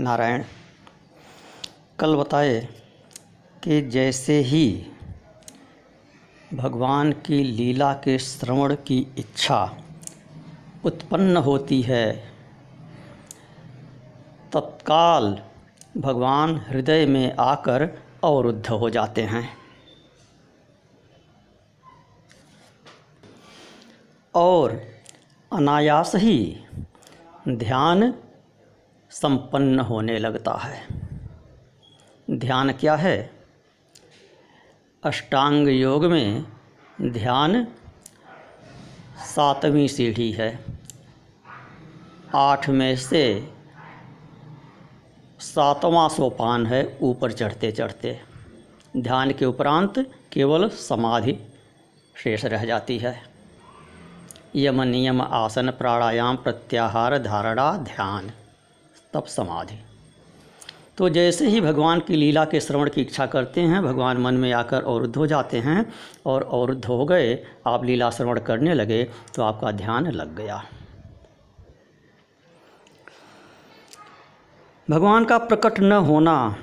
नारायण, कल बताए कि जैसे ही भगवान की लीला के श्रवण की इच्छा उत्पन्न होती है, तत्काल भगवान हृदय में आकर अवरुद्ध हो जाते हैं। और अनायास ही ध्यान संपन्न होने लगता है। ध्यान क्या है? अष्टांग योग में ध्यान सातवीं सीढ़ी है। आठ में से सातवां सोपान है ऊपर चढ़ते चढ़ते। ध्यान के उपरांत केवल समाधि शेष रह जाती है। यम नियम आसन प्राणायाम प्रत्याहार धारणा ध्यान। तब समाधि। तो जैसे ही भगवान की लीला के श्रवण की इच्छा करते हैं, भगवान मन में आकर अवरुद्ध हो जाते हैं और अवरुद्ध हो गए, आप लीला श्रवण करने लगे तो आपका ध्यान लग गया। भगवान का प्रकट न होना,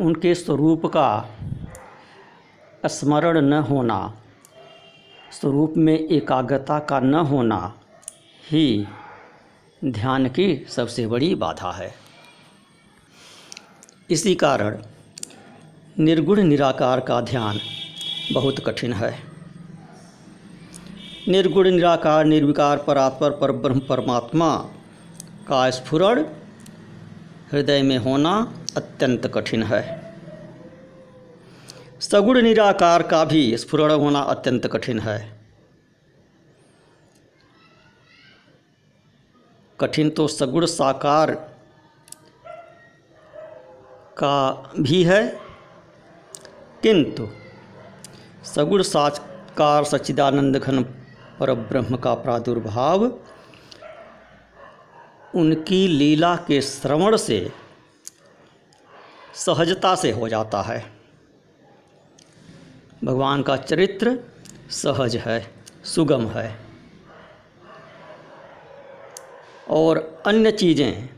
उनके स्वरूप का स्मरण न होना, स्वरूप में एकाग्रता का न होना ही ध्यान की सबसे बड़ी बाधा है। इसी कारण निर्गुण निराकार का ध्यान बहुत कठिन है। निर्गुण निराकार, निर्विकार, परात्पर पर ब्रह्म परमात्मा का स्फुरण हृदय में होना अत्यंत कठिन है। सगुण निराकार का भी स्फुरण होना अत्यंत कठिन है। कठिन तो सगुण साकार का भी है, किंतु सगुण साकार सच्चिदानंद घन पर ब्रह्म का प्रादुर्भाव, उनकी लीला के श्रवण से, सहजता से हो जाता है। भगवान का चरित्र सहज है, सुगम है। और अन्य चीज़ें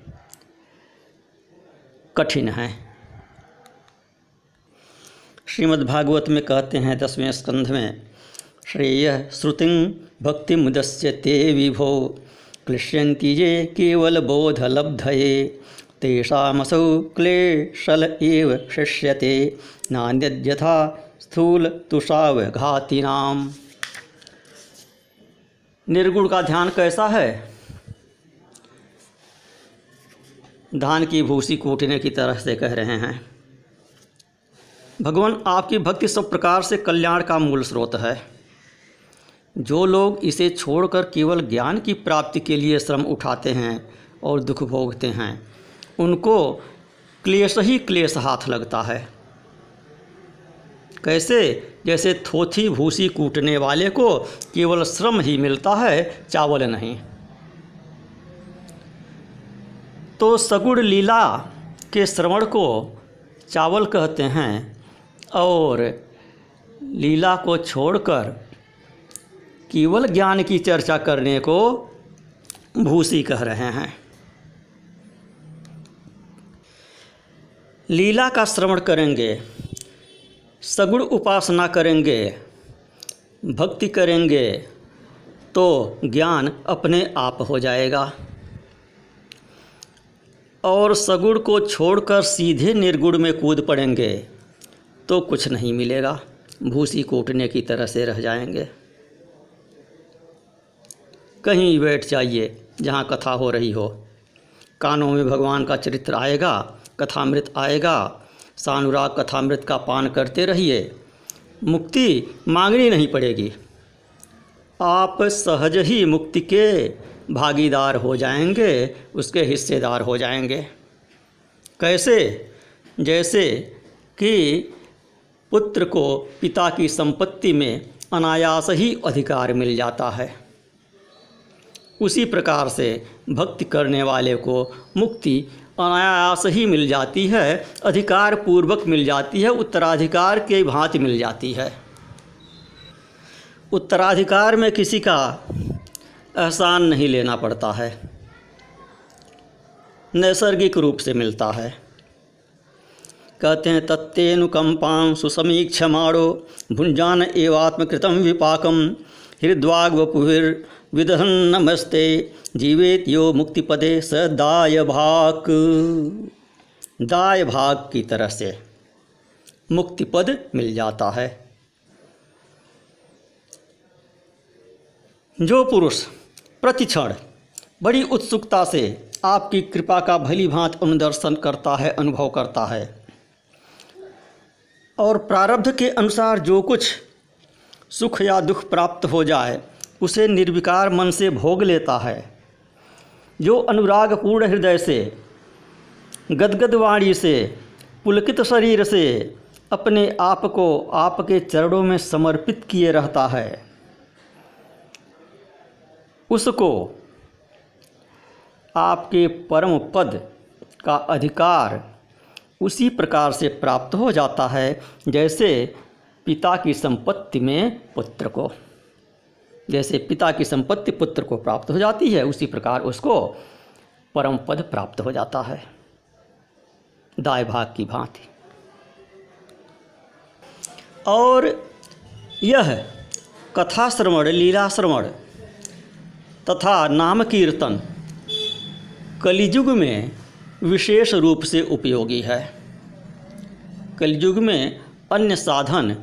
कठिन हैं। श्रीमद्भागवत में कहते हैं, दसवें स्कंध में, श्रेय श्रुति भक्ति मुदस्य ते विभो, क्लिश्यन्ति ये केवल बोधलब्धये तेषामसौ क्लेशल एव शिष्यते, नान्यद्यथा स्थूल तुषाव घातिनाम निर्गुण का ध्यान कैसा है? धान की भूसी कूटने की तरह से कह रहे हैं। भगवान, आपकी भक्ति सब प्रकार से कल्याण का मूल स्रोत है। जो लोग इसे छोड़कर केवल ज्ञान की प्राप्ति के लिए श्रम उठाते हैं और दुख भोगते हैं, उनको क्लेश ही क्लेश हाथ लगता है। कैसे? जैसे थोथी भूसी कूटने वाले को केवल श्रम ही मिलता है, चावल नहीं। तो सगुण लीला के श्रवण को चावल कहते हैं और लीला को छोड़कर केवल ज्ञान की चर्चा करने को भूसी कह रहे हैं। लीला का श्रवण करेंगे, सगुण उपासना करेंगे, भक्ति करेंगे तो ज्ञान अपने आप हो जाएगा। और सगुण को छोड़कर सीधे निर्गुण में कूद पड़ेंगे तो कुछ नहीं मिलेगा। भूसी कूटने की तरह से रह जाएँगे। कहीं बैठ जाइए, जहाँ कथा हो रही हो। कानों में भगवान का चरित्र आएगा, कथामृत आएगा। सानुराग कथामृत का पान करते रहिए। मुक्ति मांगनी नहीं पड़ेगी। आप सहज ही मुक्ति के भागीदार हो जाएँगे, उसके हिस्सेदार हो जाएँगे। कैसे? जैसे कि पुत्र को पिता की संपत्ति में अनायास ही अधिकार मिल जाता है। उसी प्रकार से भक्ति करने वाले को मुक्ति अनायास ही मिल जाती है अधिकार पूर्वक मिल जाती है, उत्तराधिकार के भांति मिल जाती है। उत्तराधिकार में किसी का एहसान नहीं लेना पड़ता है। नैसर्गिक रूप से मिलता है। कहते हैं, तत्तेनुकंपां सुसमीक्षमाणो भुंजान एवात्मकृतम विपाकम हृद्वाग वपुर्विदहन नमस्ते, जीवेत यो मुक्तिपदे स दाय भाग दाय भाग की तरह से मुक्तिपद मिल जाता है। जो पुरुष प्रतिक्षण। बड़ी उत्सुकता से आपकी कृपा का भली भांत अनुदर्शन करता है, अनुभव करता है। और प्रारब्ध के अनुसार जो कुछ सुख या दुख प्राप्त हो जाए, उसे निर्विकार मन से भोग लेता है। जो अनुरागपूर्ण हृदय से गदगद वाणी से, पुलकित शरीर से अपने आप को आपके चरणों में समर्पित किए रहता है। उसको आपके परम पद का अधिकार उसी प्रकार से प्राप्त हो जाता है, जैसे पिता की संपत्ति में पुत्र को। जैसे पिता की संपत्ति पुत्र को प्राप्त हो जाती है, उसी प्रकार उसको परम पद प्राप्त हो जाता है। दाय भाग की भांति। और यह कथा श्रवण लीला श्रवण तथा नाम कीर्तन कलियुग में विशेष रूप से उपयोगी है। कलयुग में अन्य साधन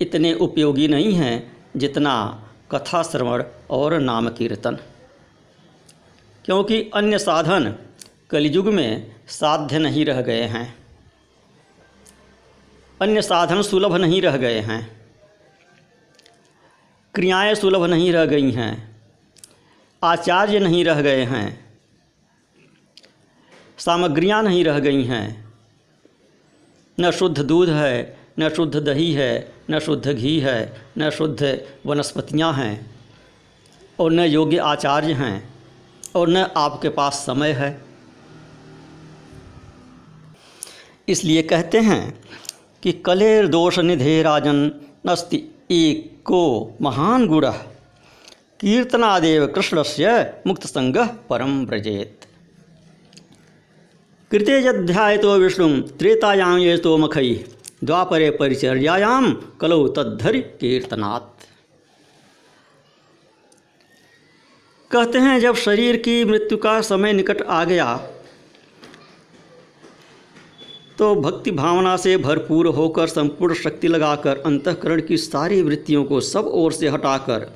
इतने उपयोगी नहीं हैं जितना कथा श्रवण और नाम कीर्तन। क्योंकि अन्य साधन कलयुग में साध्य नहीं रह गए हैं। अन्य साधन सुलभ नहीं रह गए हैं। क्रियाएँ सुलभ नहीं रह गई हैं, आचार्य नहीं रह गए हैं, सामग्रियाँ नहीं रह गई हैं। न शुद्ध दूध है, न शुद्ध दही है, न शुद्ध घी है, न शुद्ध वनस्पतियाँ हैं, और न योग्य आचार्य हैं, और न आपके पास समय है। इसलिए कहते हैं कि कलेर दोष निधे राजन अस्ति एको महान गुण कीर्तनादेव कृष्ण से मुक्त संग परम व्रजेत। कृते तो विष्णु त्रेतायाम ये तो मखई द्वापरे परिचर्यायाम कलौ तद्धरि कीर्तनात्। कहते हैं, जब शरीर की मृत्यु का समय निकट आ गया तो भक्ति भावना से भरपूर होकर संपूर्ण शक्ति लगाकर अंतकरण की सारी वृत्तियों को सब ओर से हटाकर,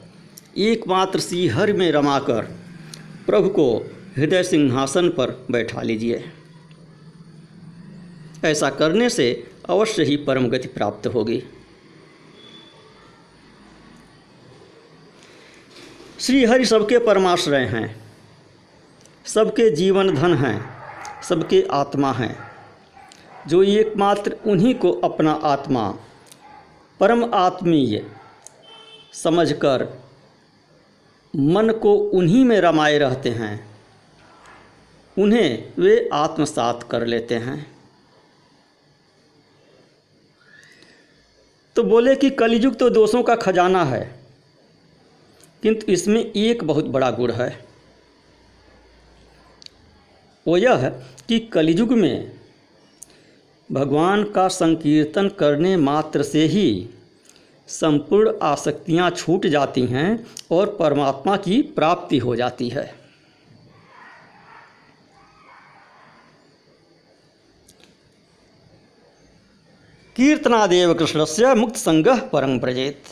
एकमात्र सी हर में रमाकर, प्रभु को हृदय सिंहासन पर बैठा लीजिए। ऐसा करने से अवश्य ही परम गति प्राप्त होगी। श्री हरि सबके परमाश्रय हैं, सबके जीवन धन हैं, सबके आत्मा हैं। जो एकमात्र उन्हीं को अपना आत्मा, परम आत्मीय, समझकर मन को उन्हीं में रमाए रहते हैं, उन्हें वे आत्मसात कर लेते हैं। तो बोले कि कलयुग तो दोषों का खजाना है, किंतु इसमें एक बहुत बड़ा गुण है। वो यह है कि कलयुग में भगवान का संकीर्तन करने मात्र से ही संपूर्ण आसक्तियाँ छूट जाती हैं और परमात्मा की प्राप्ति हो जाती है। कीर्तनादेव कृष्ण से मुक्त संग परम प्रजेत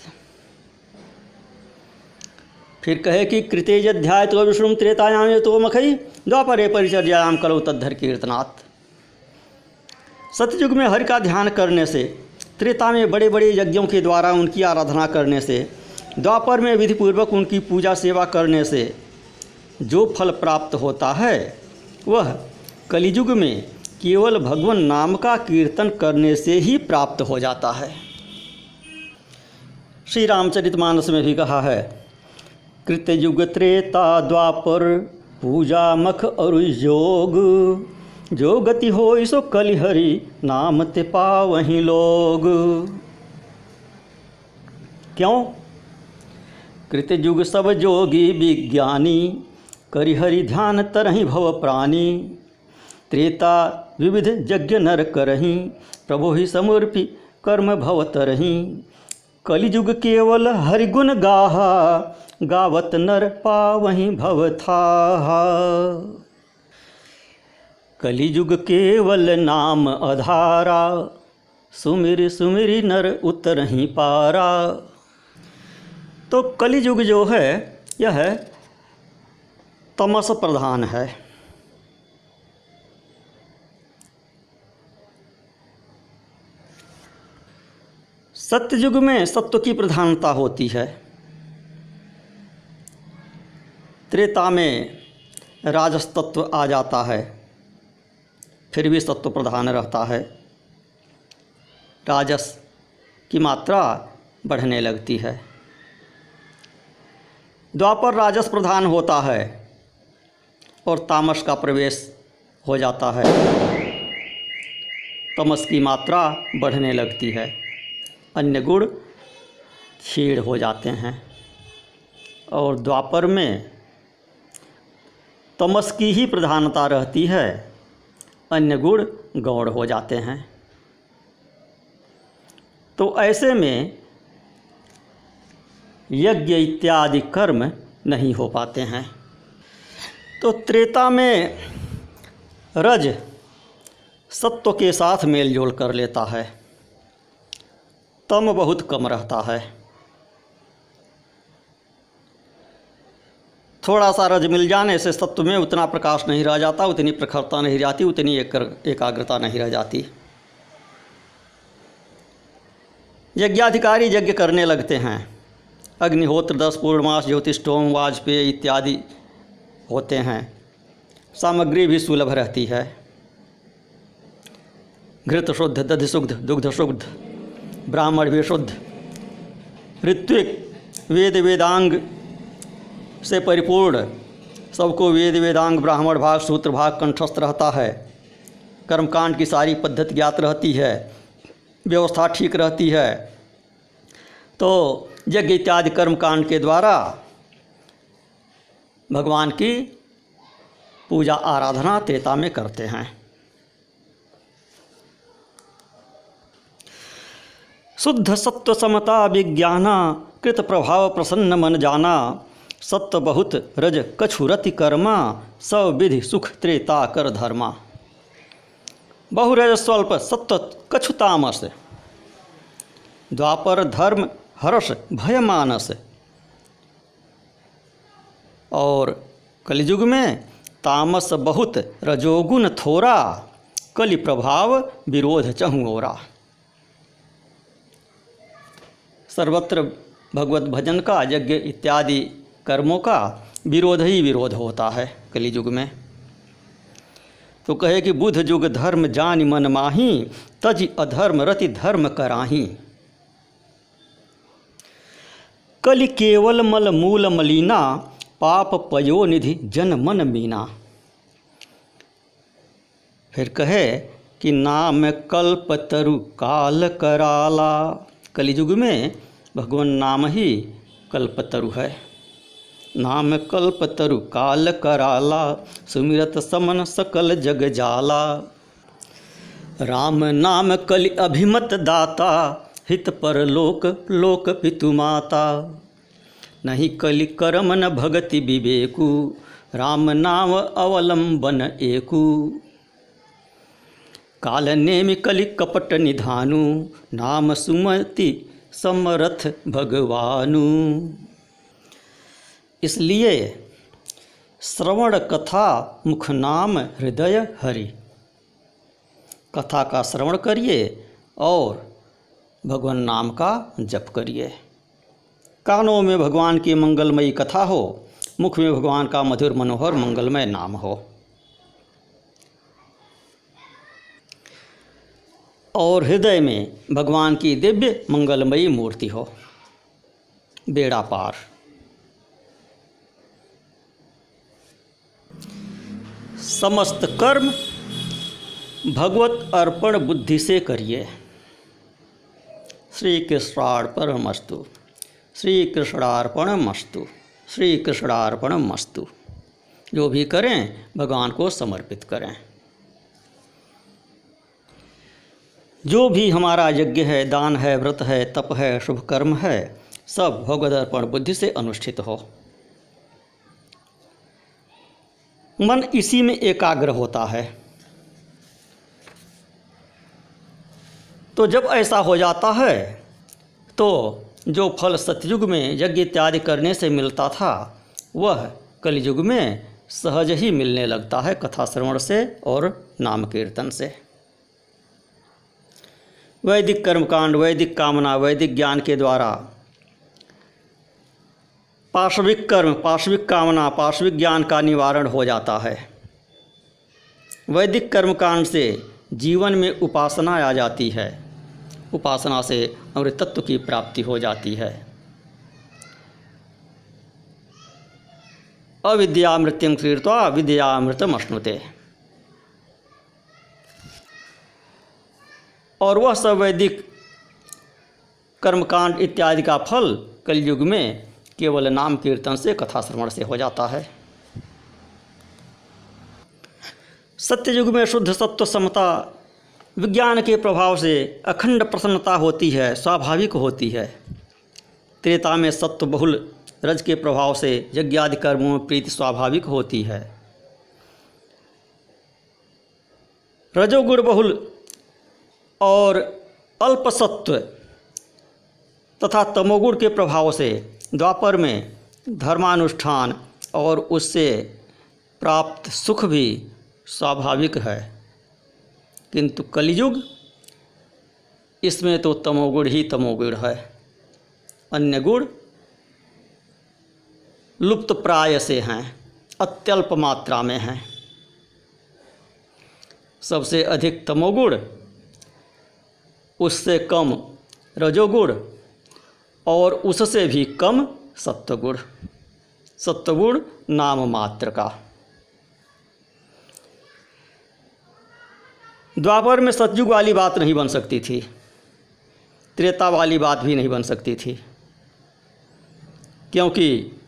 फिर कहे कि कृतेजध्याय तो विष्णु त्रेतायाम तो मखई द्वापरे परिचर्यायाम करो तद्धर कीर्तनात् सतयुग में हरि का ध्यान करने से, त्रेता में बड़े बड़े यज्ञों के द्वारा उनकी आराधना करने से, द्वापर में विधिपूर्वक उनकी पूजा सेवा करने से जो फल प्राप्त होता है, वह कलियुग में केवल भगवान नाम का कीर्तन करने से ही प्राप्त हो जाता है। श्री रामचरितमानस में भी कहा है, कृतयुग त्रेता द्वापर पूजा मख और योग जो गति हो सो कलिहरि नाम ते वहीं लोग। क्यों? कृतयुग सब जोगी विज्ञानी करिहरि ध्यान तरही भव प्राणी। त्रेता विविध यज्ञ नर करही, प्रभु ही समर्पि कर्म भव तरही। कलिजुग केवल हरिगुण गाहा, गावत नर पावही भव था कलिजुग केवल नाम अधारा, सुमिर सुमिर नर उतर ही पारा। तो कलिजुग जो है, यह तमस प्रधान है। सत्ययुग में सत्व की प्रधानता होती है। त्रेता में राजस तत्व आ जाता है। फिर भी सत्व प्रधान रहता है। राजस की मात्रा बढ़ने लगती है। द्वापर राजस प्रधान होता है और तामस का प्रवेश हो जाता है। तमस की मात्रा बढ़ने लगती है। अन्य गुण क्षीण हो जाते हैं। और द्वापर में तमस की ही प्रधानता रहती है। अन्य गुण गौड़ हो जाते हैं। तो ऐसे में यज्ञ इत्यादि कर्म नहीं हो पाते हैं। तो त्रेता में रज सत्व के साथ मेल जोल कर लेता है। तम बहुत कम रहता है। थोड़ा सा रज मिल जाने से सत्व में उतना प्रकाश नहीं रह जाता, उतनी प्रखरता नहीं जाती, उतनी एक एकाग्रता नहीं रह जाती। यज्ञाधिकारी यज्ञ करने लगते हैं। अग्निहोत्र, दस पूर्णमास ज्योतिषोम वाजपेय इत्यादि होते हैं। सामग्री भी सुलभ रहती है। घृत शुद्ध, दधि शुद्ध दुग्ध शुद्ध ब्राह्मण भी शुद्ध। ऋत्विक, वेद वेदांग से परिपूर्ण सबको वेद वेदांग ब्राह्मण भाग सूत्र भाग कंठस्थ रहता है। कर्मकांड की सारी पद्धति ज्ञात रहती है, व्यवस्था ठीक रहती है। तो यज्ञ इत्यादि कर्मकांड के द्वारा भगवान की पूजा आराधना त्रेता में करते हैं। शुद्ध सत्व समता विज्ञाना कृत प्रभाव प्रसन्न मन जाना सत्व बहुत रज कछुरति कर्मा सब विधि सुख त्रेता कर धर्मा। बहुरज स्वल्प सत्य कछु तामस द्वापर धर्म हर्ष भय मानस और कलयुग में तामस बहुत रजोगुण थोरा, कलि प्रभाव विरोध चहुओरा सर्वत्र भगवत भजन का यज्ञ इत्यादि कर्मों का विरोध ही विरोध होता है कलियुग में। तो कहे कि बुध युग धर्म जान मन माही, तज अधर्म रति धर्म कराही। कलि केवल मल मूल मलिना, पाप पयो निधि जन मन मीना। फिर कहे कि नाम कल्प तरु काल कराला। कलियुग में भगवान नाम ही कल्पतरु है। नाम कल्पतरु काल कराला, सुमिरत समन सकल जग जाला। राम नाम कलि अभिमत दाता, हित पर लोक लोक पितु माता। नहीं कलि करम न भगति विवेकु, राम नाम अवलंबन एकु। काल नेमि कलि कपट निधानु, नाम सुमति समरथ भगवानु। इसलिए श्रवण कथा मुख नाम हृदय हरि। कथा का श्रवण करिए और भगवान नाम का जप करिए। कानों में भगवान की मंगलमयी कथा हो, मुख में भगवान का मधुर मनोहर मंगलमय नाम हो। और हृदय में भगवान की दिव्य मंगलमयी मूर्ति हो। बेड़ा पार। समस्त कर्म भगवत अर्पण बुद्धि से करिए। श्री कृष्णार्पणमस्तु श्री कृष्णार्पण मस्तु श्री कृष्णार्पण मस्तु जो भी करें, भगवान को समर्पित करें। जो भी हमारा यज्ञ है, दान है, व्रत है, तप है, शुभ कर्म है, सब भगवत अर्पण बुद्धि से अनुष्ठित हो। मन इसी में एकाग्र होता है। तो जब ऐसा हो जाता है तो जो फल सतयुग में यज्ञ इत्यादि करने से मिलता था, वह कलयुग में सहज ही मिलने लगता है कथा श्रवण से और नाम कीर्तन से। वैदिक कर्मकांड, वैदिक कामना, वैदिक ज्ञान के द्वारा पार्श्विक कर्म, पार्श्विक कामना, पार्श्विक ज्ञान का निवारण हो जाता है। वैदिक कर्मकांड से जीवन में उपासना आ जाती है। उपासना से अमृतत्व की प्राप्ति हो जाती है। अविद्यामृत्यम कृत्वा विद्यामृतम अश्नुते। और वह सब वैदिक कर्मकांड इत्यादि का फल कलयुग में केवल नाम कीर्तन से कथा श्रवण से हो जाता है। सत्ययुग में शुद्ध सत्व समता विज्ञान के प्रभाव से अखंड प्रसन्नता होती है, स्वाभाविक होती है। त्रेता में सत्व बहुल रज के प्रभाव से यज्ञादि कर्मों में प्रीति स्वाभाविक होती है। रजोगुण बहुल और अल्पसत्व तथा तमोगुण के प्रभाव से द्वापर में धर्मानुष्ठान और उससे प्राप्त सुख भी स्वाभाविक है। किंतु कलयुग, इसमें तो तमोगुण ही तमोगुण है। अन्य गुण लुप्त प्राय से हैं, अत्यल्प मात्रा में हैं। सबसे अधिक तमोगुण, उससे कम रजोगुण और उससे भी कम सत्वगुण। सत्वगुण नाम मात्र का। द्वापर में सतयुग वाली बात नहीं बन सकती थी। त्रेता वाली बात भी नहीं बन सकती थी। क्योंकि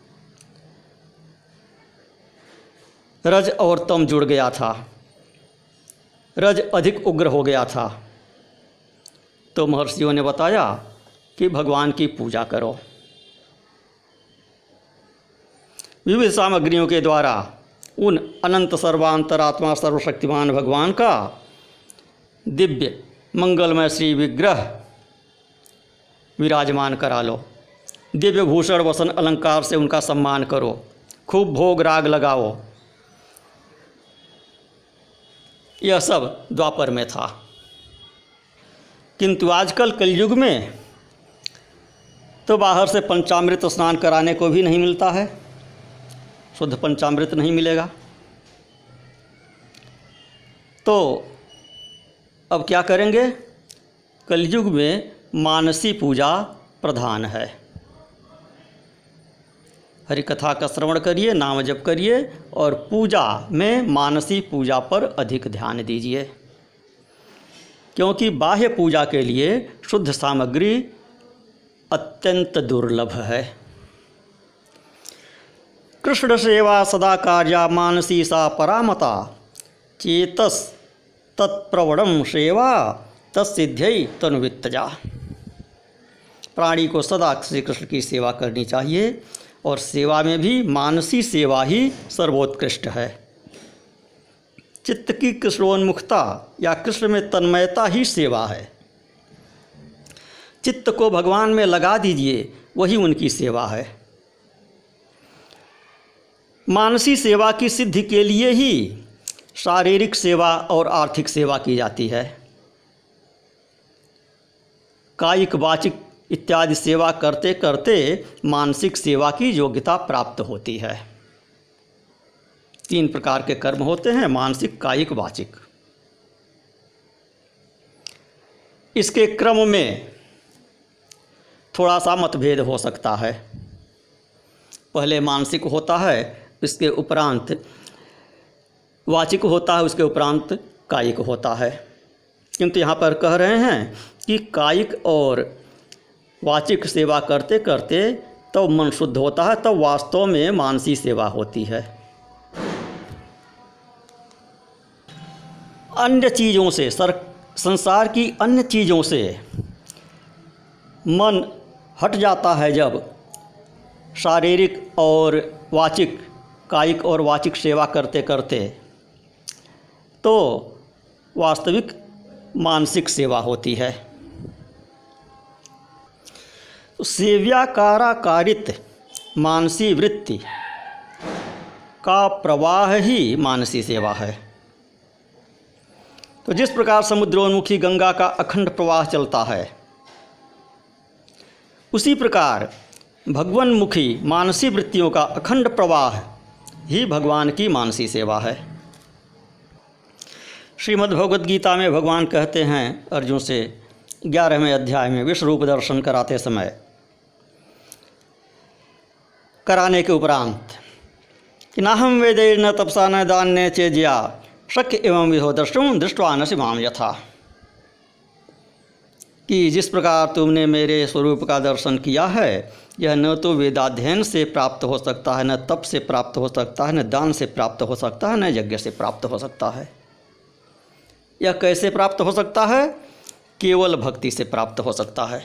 रज और तम जुड़ गया था। रज अधिक उग्र हो गया था। तो महर्षियों ने बताया कि भगवान की पूजा करो। विविध सामग्रियों के द्वारा उन अनंत सर्वांतरात्मा सर्वशक्तिमान भगवान का दिव्य, मंगलमय श्री विग्रह विराजमान करा लो। दिव्य भूषण, वसन, अलंकार से उनका सम्मान करो। खूब भोग, राग लगाओ। यह सब द्वापर में था। किंतु आजकल कलयुग में तो बाहर से पंचामृत स्नान कराने को भी नहीं मिलता है। शुद्ध पंचामृत नहीं मिलेगा। तो अब क्या करेंगे? कलयुग में मानसी पूजा प्रधान है। हरि कथा का श्रवण करिए, नाम जप करिए और पूजा में मानसी पूजा पर अधिक ध्यान दीजिए। क्योंकि बाह्य पूजा के लिए शुद्ध सामग्री अत्यंत दुर्लभ है। कृष्ण सेवा सदा कार्या मानसी सा परामता। चेतस तत्प्रवणम सेवा तत्सिध्य तनुवित्तजा। प्राणी को सदा श्री कृष्ण की सेवा करनी चाहिए और सेवा में भी मानसी सेवा ही सर्वोत्कृष्ट है। चित्त की कृष्णोन्मुखता या कृष्ण में तन्मयता ही सेवा है। चित्त को भगवान में लगा दीजिए, वही उनकी सेवा है। मानसी सेवा की सिद्धि के लिए ही शारीरिक सेवा और आर्थिक सेवा की जाती है। कायिक, वाचिक इत्यादि सेवा करते करते मानसिक सेवा की योग्यता प्राप्त होती है। तीन प्रकार के कर्म होते हैं, मानसिक, कायिक, वाचिक। इसके क्रम में थोड़ा सा मतभेद हो सकता है। पहले मानसिक होता है, इसके उपरांत वाचिक होता है, उसके उपरांत कायिक होता है। किंतु यहाँ पर कह रहे हैं कि कायिक और वाचिक सेवा करते करते तब तो मन शुद्ध होता है, तब तो वास्तव में मानसी सेवा होती है। अन्य चीज़ों से, सर, संसार की अन्य चीज़ों से मन हट जाता है जब शारीरिक और वाचिक, कायिक और वाचिक सेवा करते करते तो वास्तविक मानसिक सेवा होती है। सेव्याकाराकारित मानसी वृत्ति का प्रवाह ही मानसी सेवा है। तो जिस प्रकार समुद्रोन्मुखी गंगा का अखंड प्रवाह चलता है उसी प्रकार भगवानमुखी मानसी वृत्तियों का अखंड प्रवाह ही भगवान की मानसी सेवा है। श्रीमद् भगवद गीता में भगवान कहते हैं, अर्जुन से ग्यारहवें अध्याय में विश्व रूप दर्शन कराते समय, कराने के उपरांत कि ना हम वेदे न तपसा न दान ने चेजिया, शक्य एवं विधो दृष्टुम दृष्टवा न सिमाम यथा। कि जिस प्रकार तुमने मेरे स्वरूप का दर्शन किया है, यह न तो वेदाध्ययन से प्राप्त हो सकता है, न तप से प्राप्त हो सकता है, न दान से प्राप्त हो सकता है, न यज्ञ से प्राप्त हो सकता है। यह कैसे प्राप्त हो सकता है? केवल भक्ति से प्राप्त हो सकता है।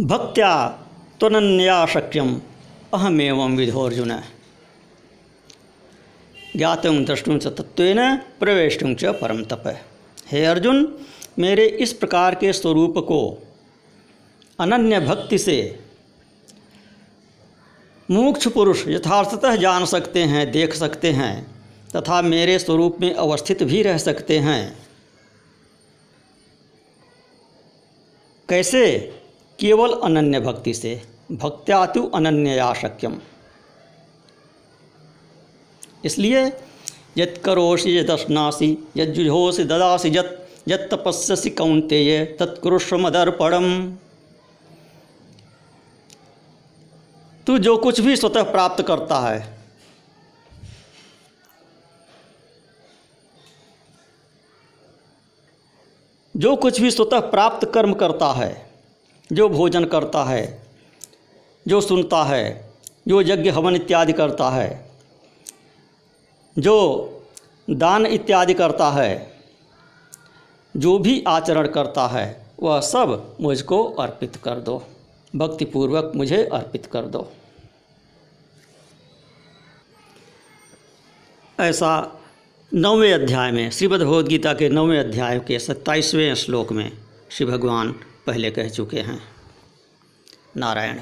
भक्त्या त्वनन्या शक्यम अहमेवं विधोर्जुन ज्ञातुम द्रष्टुम च तत्व प्रवेशुम च परम तप। हे अर्जुन मेरे इस प्रकार के स्वरूप को अनन्य भक्ति से मुक्ष पुरुष यथार्थतः जान सकते हैं, देख सकते हैं, तथा मेरे स्वरूप में अवस्थित भी रह सकते हैं। कैसे? केवल अनन्य भक्ति से, भक्त्यातु अनन्यया शक्यम इसलिए यत् करोषि यदश्नासि यज्जुहोसि ददासि यत् यत् तपस्यसि कौन्तेय तत्कुरुष्व मदर्पणम तू जो कुछ भी स्वतः प्राप्त करता है, जो कुछ भी स्वतः प्राप्त कर्म करता है, जो भोजन करता है, जो सुनता है, जो यज्ञ, हवन इत्यादि करता है, जो दान इत्यादि करता है जो भी आचरण करता है, वह सब मुझको अर्पित कर दो। भक्तिपूर्वक मुझे अर्पित कर दो। ऐसा नौवें अध्याय में, श्रीमद् के नौवें अध्याय के सत्ताईसवें श्लोक में श्री भगवान पहले कह चुके हैं। नारायण।